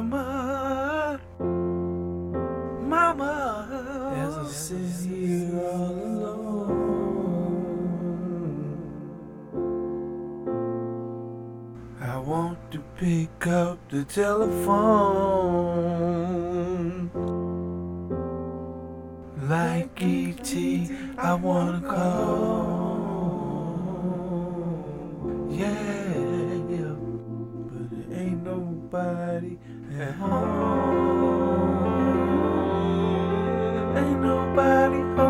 Mama, Mama, as I sit here all alone, I want to pick up the telephone. Like E.T., I wanna call. nobody at home. Ain't nobody home.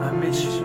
还没实